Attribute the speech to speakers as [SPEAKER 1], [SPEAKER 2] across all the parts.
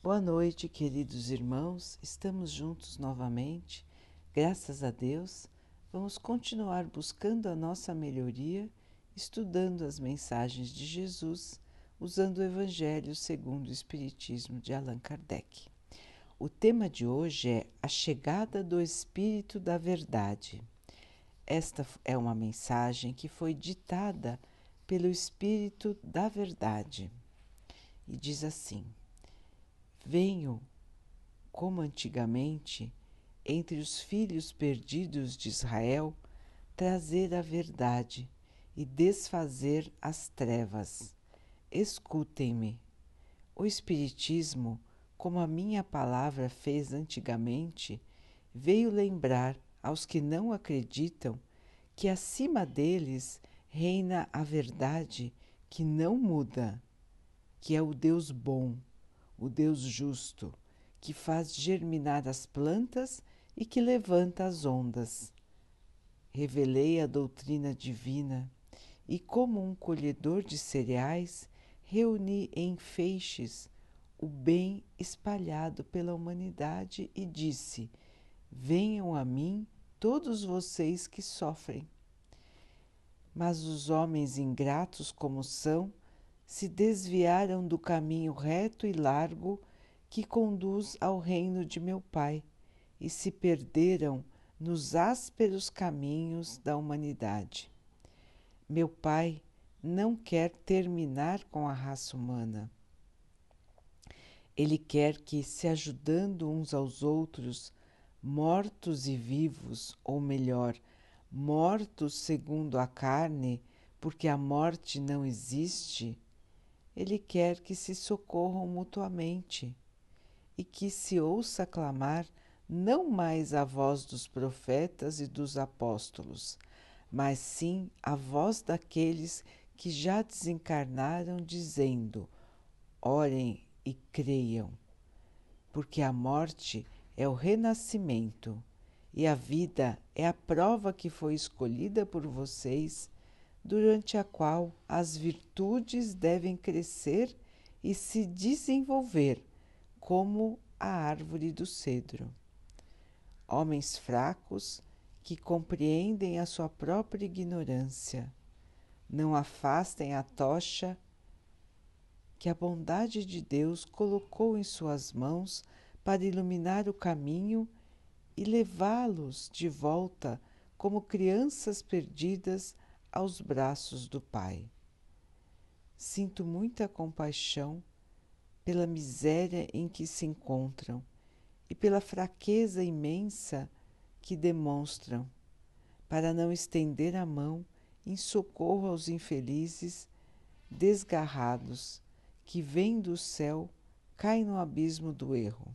[SPEAKER 1] Boa noite, queridos irmãos. Estamos juntos novamente. Graças a Deus, vamos continuar buscando a nossa melhoria, estudando as mensagens de Jesus, usando o Evangelho segundo o Espiritismo de Allan Kardec. O tema de hoje é a chegada do Espírito da Verdade. Esta é uma mensagem que foi ditada pelo Espírito da Verdade e diz assim: Venho, como antigamente, entre os filhos perdidos de Israel, trazer a verdade e desfazer as trevas. Escutem-me. O Espiritismo, como a minha palavra fez antigamente, veio lembrar aos que não acreditam que acima deles reina a verdade que não muda, que é o Deus bom o Deus justo, que faz germinar as plantas e que levanta as ondas. Revelei a doutrina divina e, como um colhedor de cereais, reuni em feixes o bem espalhado pela humanidade e disse: Venham a mim todos vocês que sofrem. Mas os homens ingratos como são, se desviaram do caminho reto e largo que conduz ao reino de meu Pai e se perderam nos ásperos caminhos da humanidade. Meu Pai não quer terminar com a raça humana. Ele quer que, se ajudando uns aos outros, mortos e vivos, ou melhor, mortos segundo a carne, porque a morte não existe, ele quer que se socorram mutuamente e que se ouça clamar não mais a voz dos profetas e dos apóstolos, mas sim a voz daqueles que já desencarnaram, dizendo: Orem e creiam, porque a morte é o renascimento e a vida é a prova que foi escolhida por vocês durante a qual as virtudes devem crescer e se desenvolver, como a árvore do cedro. Homens fracos que compreendem a sua própria ignorância, não afastem a tocha que a bondade de Deus colocou em suas mãos para iluminar o caminho e levá-los de volta como crianças perdidas aos braços do Pai. Sinto muita compaixão pela miséria em que se encontram e pela fraqueza imensa que demonstram, para não estender a mão em socorro aos infelizes desgarrados que vêm do céu, caem no abismo do erro.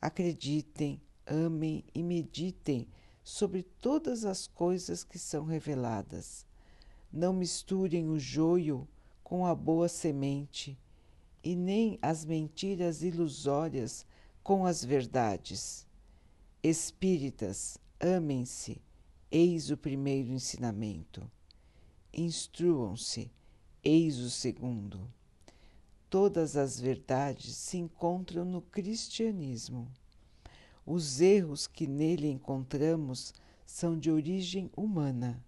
[SPEAKER 1] Acreditem, amem e meditem sobre todas as coisas que são reveladas. Não misturem o joio com a boa semente, e nem as mentiras ilusórias com as verdades. Espíritas, amem-se, eis o primeiro ensinamento. Instruam-se, eis o segundo. Todas as verdades se encontram no cristianismo. Os erros que nele encontramos são de origem humana.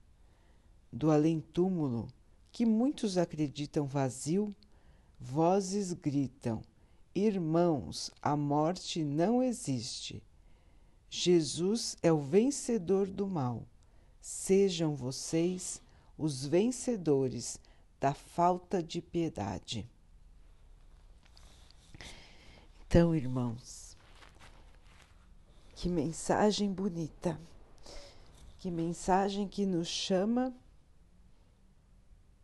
[SPEAKER 1] Do além-túmulo, que muitos acreditam vazio, vozes gritam: Irmãos, a morte não existe. Jesus é o vencedor do mal. Sejam vocês os vencedores da falta de piedade. Então, irmãos, que mensagem bonita, que mensagem que nos chama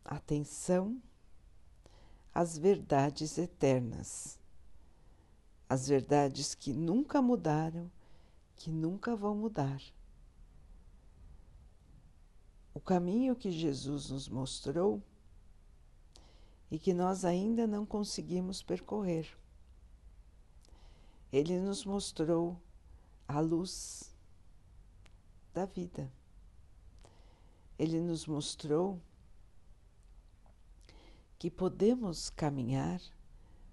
[SPEAKER 1] atenção às verdades eternas, as verdades que nunca mudaram, que nunca vão mudar. O caminho que Jesus nos mostrou e que nós ainda não conseguimos percorrer. Ele nos mostrou a luz da vida. Ele nos mostrou que podemos caminhar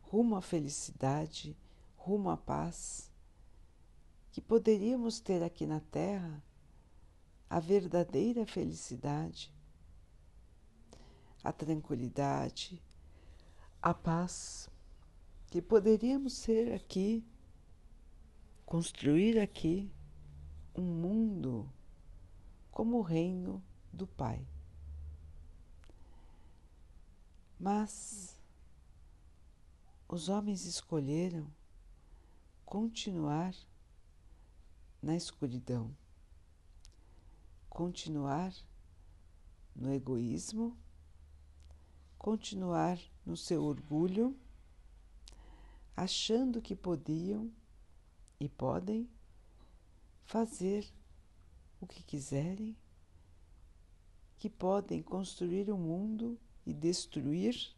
[SPEAKER 1] rumo à felicidade, rumo à paz, que poderíamos ter aqui na Terra a verdadeira felicidade, a tranquilidade, a paz, que poderíamos ser aqui, construir aqui um mundo como o reino do Pai. Mas os homens escolheram continuar na escuridão, continuar no egoísmo, continuar no seu orgulho, achando que podiam e podem fazer o que quiserem, que podem construir o mundo e destruir,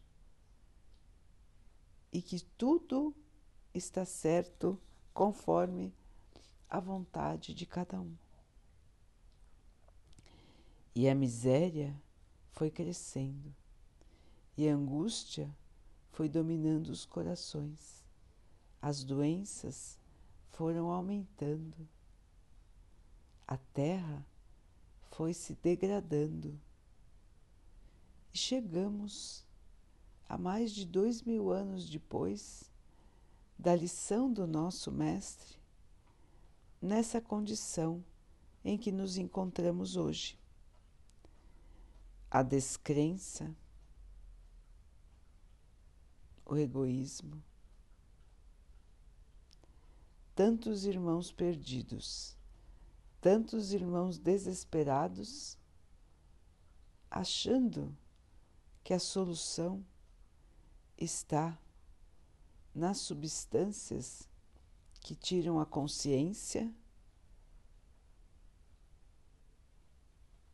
[SPEAKER 1] e que tudo está certo conforme a vontade de cada um. E a miséria foi crescendo, e a angústia foi dominando os corações, as doenças foram aumentando, a terra foi se degradando e chegamos a mais de dois mil anos depois da lição do nosso Mestre, nessa condição em que nos encontramos hoje. A descrença, o egoísmo, tantos irmãos perdidos, tantos irmãos desesperados, achando que a solução está nas substâncias que tiram a consciência,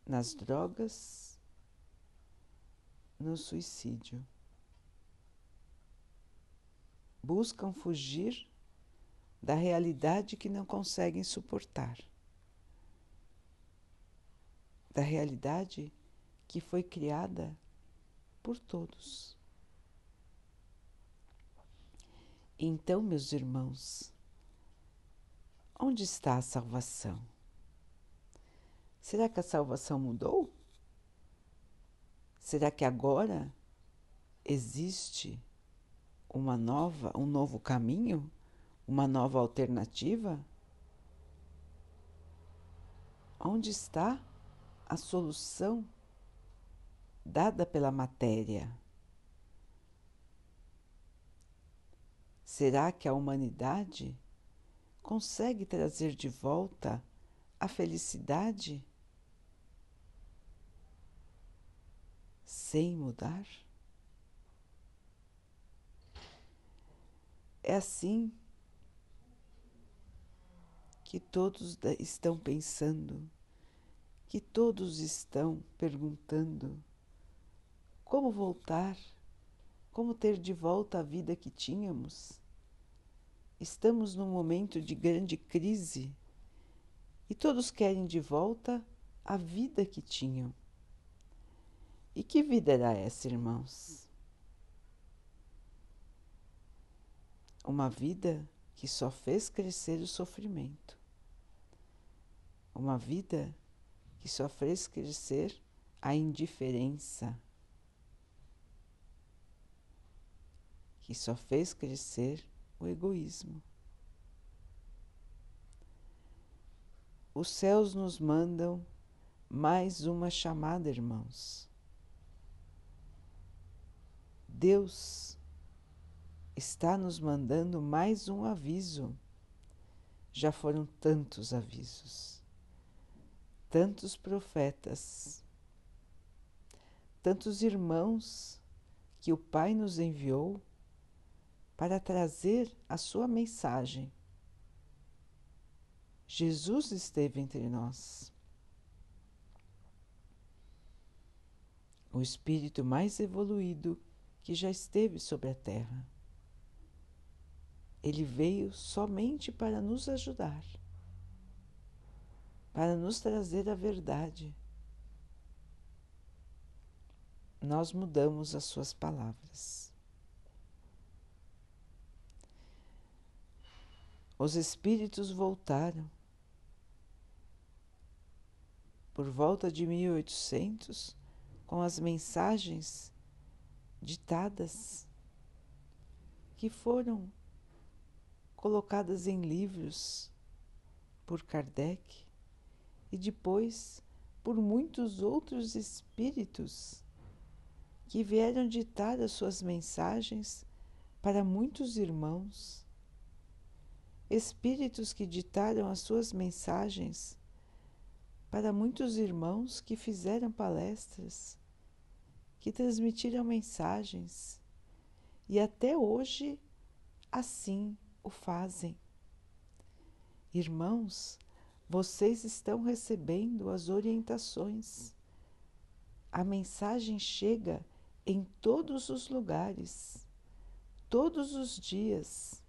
[SPEAKER 1] nas drogas, no suicídio. Buscam fugir da realidade que não conseguem suportar, da realidade que foi criada por todos. Então, meus irmãos, onde está a salvação? Será que a salvação mudou? Será que agora existe uma nova, um novo caminho, uma nova alternativa? Onde está a solução dada pela matéria. Será que a humanidade consegue trazer de volta a felicidade sem mudar? É assim que todos estão pensando, que todos estão perguntando como voltar? Como ter de volta a vida que tínhamos? Estamos num momento de grande crise e todos querem de volta a vida que tinham. E que vida era essa, irmãos? Uma vida que só fez crescer o sofrimento. Uma vida que só fez crescer a indiferença que só fez crescer o egoísmo. Os céus nos mandam mais uma chamada, irmãos. Deus está nos mandando mais um aviso. Já foram tantos avisos, tantos profetas, tantos irmãos que o Pai nos enviou para trazer a sua mensagem. Jesus esteve entre nós. O espírito mais evoluído que já esteve sobre a terra. Ele veio somente para nos ajudar, para nos trazer a verdade. Nós mudamos as suas palavras. os espíritos voltaram. Por volta de 1800, com as mensagens ditadas que foram colocadas em livros por Kardec e depois por muitos outros espíritos que vieram ditar as suas mensagens para muitos irmãos. Espíritos que ditaram as suas mensagens para muitos irmãos que fizeram palestras, que transmitiram mensagens e até hoje assim o fazem. Irmãos, vocês estão recebendo as orientações. A mensagem chega em todos os lugares, todos os dias,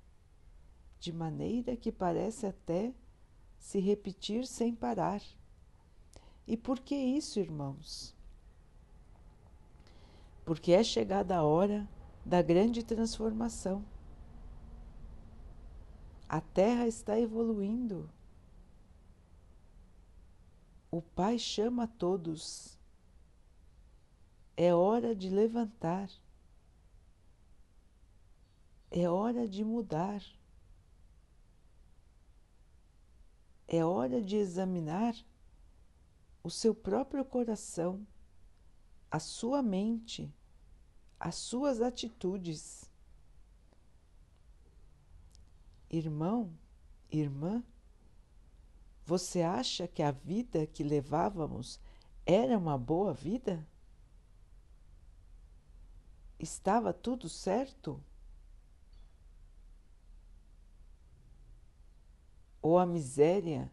[SPEAKER 1] de maneira que parece até se repetir sem parar. E por que isso, irmãos? Porque é chegada a hora da grande transformação. A Terra está evoluindo o Pai chama a todos. É hora de levantar. É hora de mudar. É hora de examinar o seu próprio coração, a sua mente, as suas atitudes. Irmão, irmã, você acha que a vida que levávamos era uma boa vida? Estava tudo certo? Ou a miséria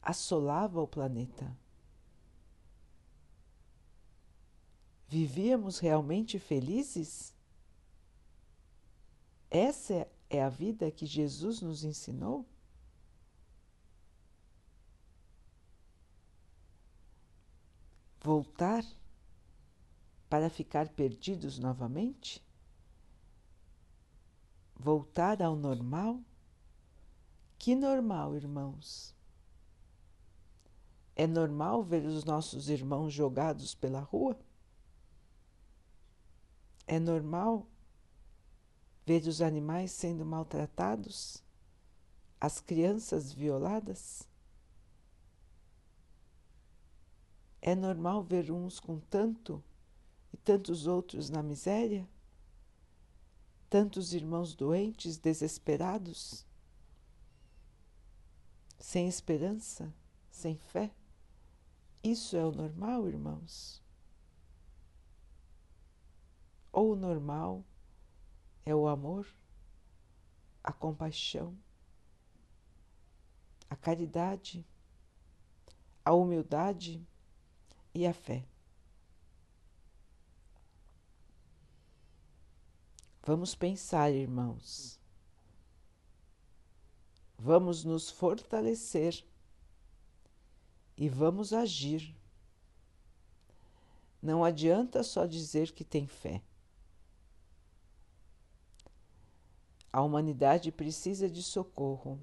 [SPEAKER 1] assolava o planeta? Vivíamos realmente felizes? Essa é a vida que Jesus nos ensinou? Voltar para ficar perdidos novamente? Voltar ao normal? Que normal, irmãos? É normal ver os nossos irmãos jogados pela rua? É normal ver os animais sendo maltratados? As crianças violadas? É normal ver uns com tanto e tantos outros na miséria? Tantos irmãos doentes, desesperados? Sem esperança, sem fé? Isso é o normal, irmãos? Ou o normal é o amor, a compaixão, a caridade, a humildade? E a fé. Vamos pensar, irmãos. Vamos nos fortalecer e vamos agir. Não adianta só dizer que tem fé. A humanidade precisa de socorro.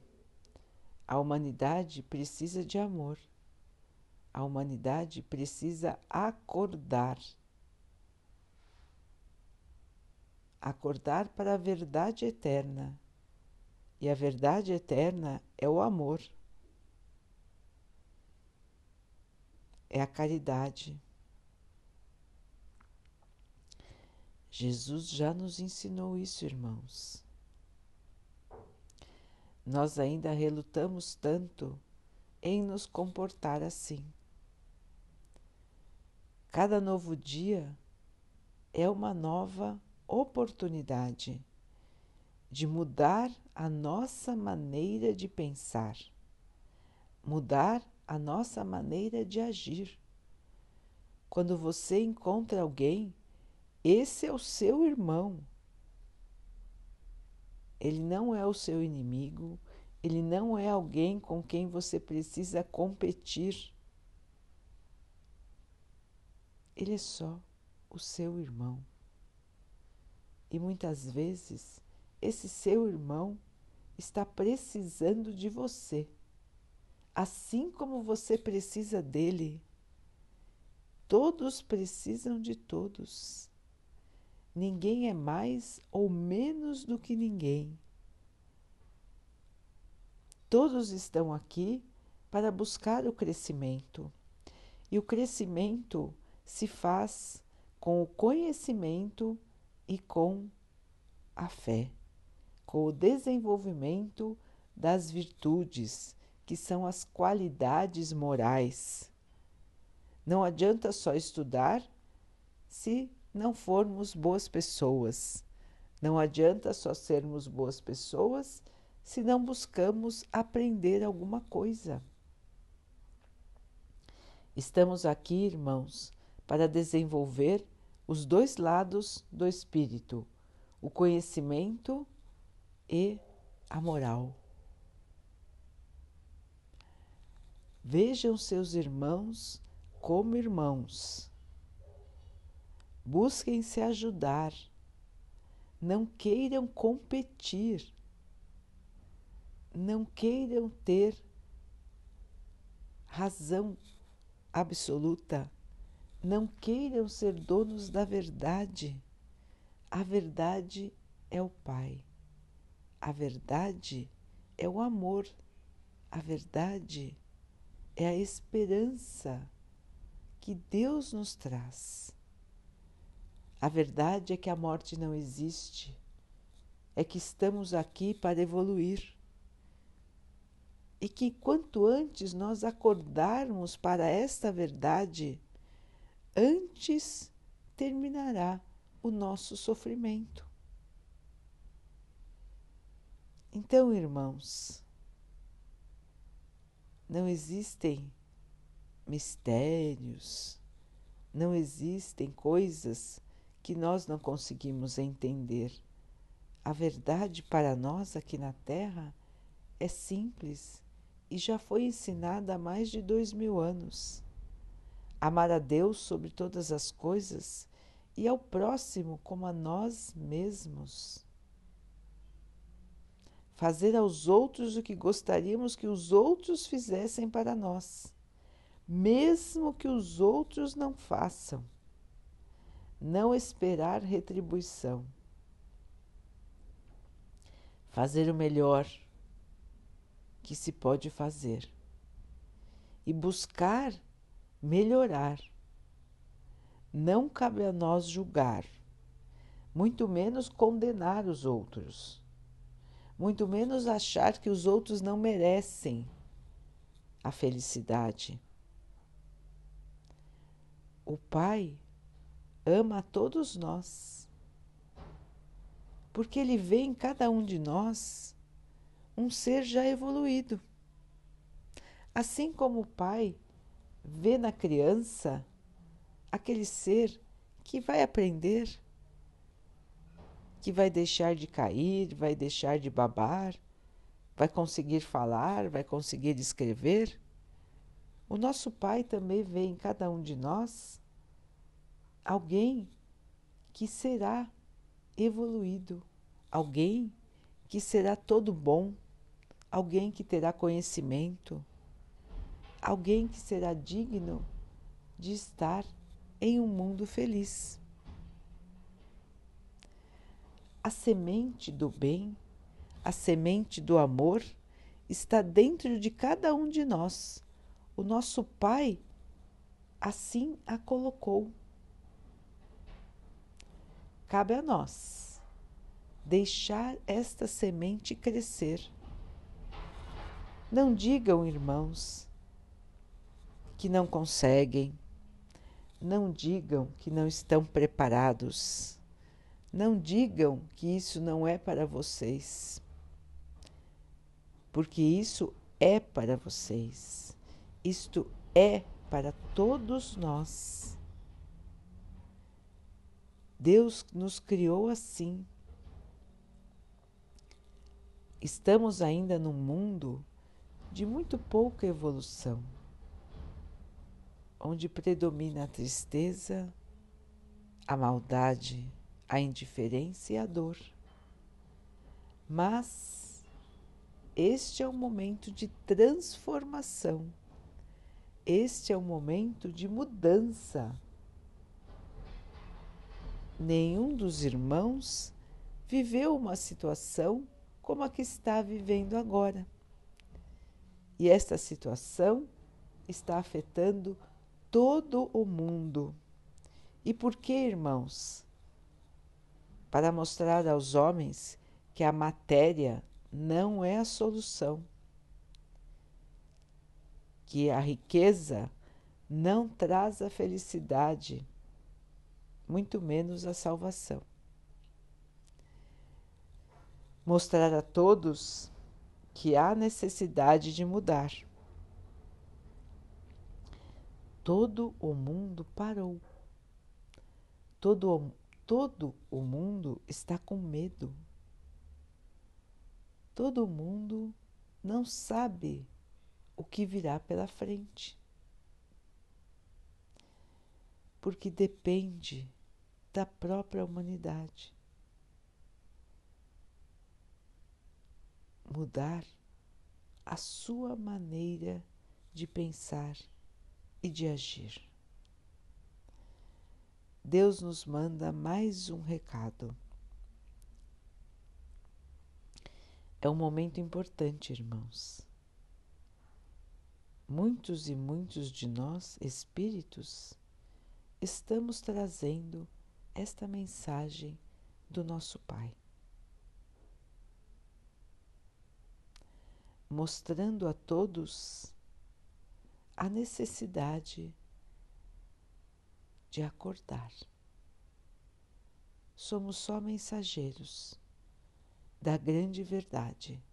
[SPEAKER 1] A humanidade precisa de amor. A humanidade precisa acordar. Acordar para a verdade eterna. E a verdade eterna é o amor. É a caridade. Jesus já nos ensinou isso, irmãos. Nós ainda relutamos tanto em nos comportar assim. Cada novo dia é uma nova oportunidade de mudar a nossa maneira de pensar, mudar a nossa maneira de agir. Quando você encontra alguém, esse é o seu irmão. Ele não é o seu inimigo, ele não é alguém com quem você precisa competir. Ele é só o seu irmão. E muitas vezes esse seu irmão está precisando de você, assim como você precisa dele. Todos precisam de todos. Ninguém é mais ou menos do que ninguém. Todos estão aqui para buscar o crescimento. E o crescimento se faz com o conhecimento e com a fé, com o desenvolvimento das virtudes, que são as qualidades morais. Não adianta só estudar se não formos boas pessoas. Não adianta só sermos boas pessoas se não buscamos aprender alguma coisa. Estamos aqui, irmãos, para desenvolver os dois lados do espírito, o conhecimento e a moral. Vejam seus irmãos como irmãos Busquem se ajudar. Não queiram competir. Não queiram ter razão absoluta. Não queiram ser donos da verdade. A verdade é o Pai. A verdade é o amor. A verdade é a esperança que Deus nos traz. A verdade é que a morte não existe, é que estamos aqui para evoluir. E que quanto antes nós acordarmos para esta verdade, antes terminará o nosso sofrimento. Então, irmãos, não existem mistérios, não existem coisas que nós não conseguimos entender. A verdade para nós aqui na Terra é simples e já foi ensinada há mais de dois mil anos. Amar a Deus sobre todas as coisas e ao próximo como a nós mesmos. Fazer aos outros o que gostaríamos que os outros fizessem para nós, mesmo que os outros não façam não esperar retribuição. Fazer o melhor que se pode fazer e buscar melhorar. Não cabe a nós julgar, muito menos condenar os outros, muito menos achar que os outros não merecem a felicidade. O Pai ama a todos nós, porque Ele vê em cada um de nós um ser já evoluído. Assim como o Pai vê na criança aquele ser que vai aprender, que vai deixar de cair, vai deixar de babar, vai conseguir falar, vai conseguir escrever. O nosso Pai também vê em cada um de nós alguém que será evoluído, alguém que será todo bom, alguém que terá conhecimento, alguém que será digno de estar em um mundo feliz. A semente do bem, a semente do amor está dentro de cada um de nós. O nosso Pai assim a colocou. Cabe a nós deixar esta semente crescer. Não digam, irmãos, que não conseguem, não digam que não estão preparados, não digam que isso não é para vocês, porque isso é para vocês, isto é para todos nós. Deus nos criou assim. Estamos ainda num mundo de muito pouca evolução, onde predomina a tristeza, a maldade, a indiferença e a dor. Mas este é o momento de transformação. Este é o momento de mudança. Nenhum dos irmãos viveu uma situação como a que está vivendo agora. E esta situação está afetando todo o mundo. E por que, irmãos? Para mostrar aos homens que a matéria não é a solução, que a riqueza não traz a felicidade, muito menos a salvação. Mostrar a todos que há necessidade de mudar. Todo o mundo parou. Todo, todo o mundo está com medo. Todo mundo não sabe o que virá pela frente. Porque depende da própria humanidade. Mudar a sua maneira de pensar e de agir. Deus nos manda mais um recado. É um momento importante, irmãos. Muitos e muitos de nós, espíritos, estamos trazendo esta mensagem do nosso Pai. Mostrando a todos a necessidade de acordar. Somos só mensageiros da grande verdade.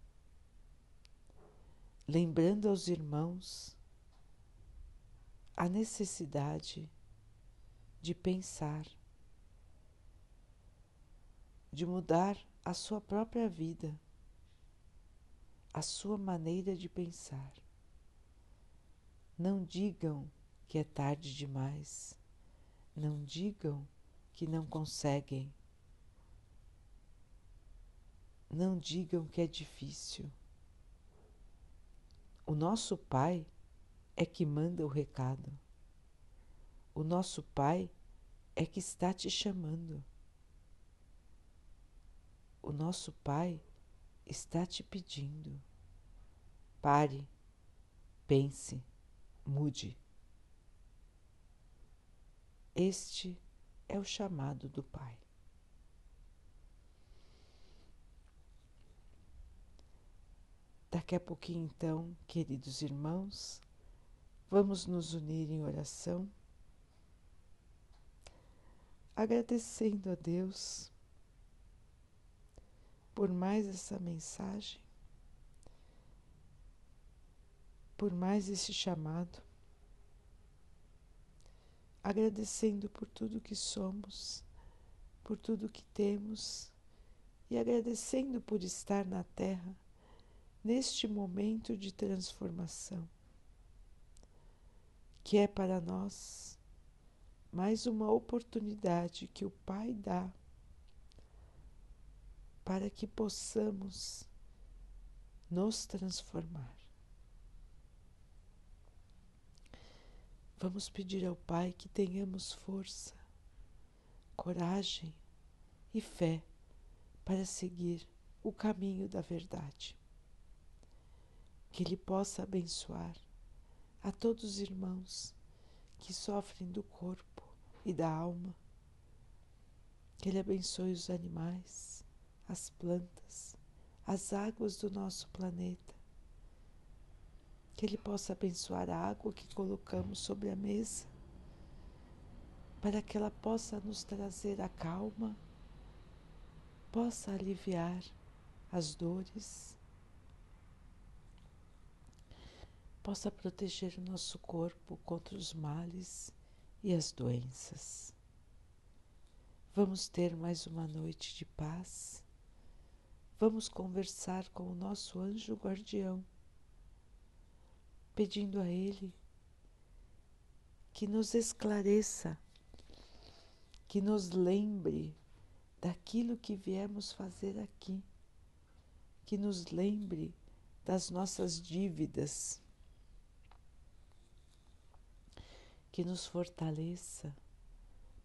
[SPEAKER 1] Lembrando aos irmãos a necessidade de pensar, de mudar a sua própria vida, a sua maneira de pensar. Não digam que é tarde demais, não digam que não conseguem não digam que é difícil. O nosso Pai é que manda o recado. O nosso Pai é que está te chamando. O nosso Pai está te pedindo. Pare, pense, mude. Este é o chamado do Pai. Daqui a pouquinho, então, queridos irmãos, vamos nos unir em oração, agradecendo a Deus por mais essa mensagem, por mais esse chamado, agradecendo por tudo que somos, por tudo que temos e agradecendo por estar na Terra neste momento de transformação, que é para nós mais uma oportunidade que o Pai dá para que possamos nos transformar. Vamos pedir ao Pai que tenhamos força, coragem e fé para seguir o caminho da verdade que Ele possa abençoar a todos os irmãos que sofrem do corpo e da alma. Que Ele abençoe os animais, as plantas, as águas do nosso planeta. Que Ele possa abençoar a água que colocamos sobre a mesa, para que ela possa nos trazer a calma, possa aliviar as dores possa proteger o nosso corpo contra os males e as doenças. Vamos ter mais uma noite de paz. Vamos conversar com o nosso anjo guardião, pedindo a Ele que nos esclareça, que nos lembre daquilo que viemos fazer aqui, que nos lembre das nossas dívidas, que nos fortaleça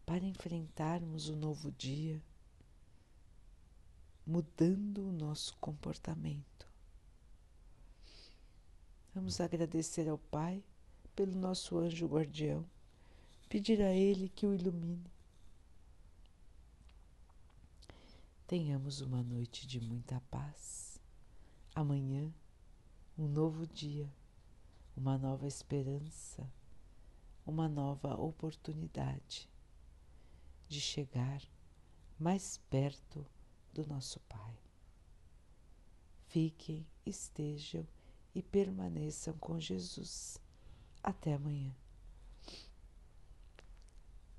[SPEAKER 1] para enfrentarmos o novo dia, mudando o nosso comportamento. Vamos agradecer ao Pai pelo nosso anjo guardião, pedir a Ele que o ilumine. Tenhamos uma noite de muita paz. Amanhã, um novo dia, uma nova esperança, uma nova oportunidade de chegar mais perto do nosso Pai. Fiquem, estejam e permaneçam com Jesus. Até amanhã.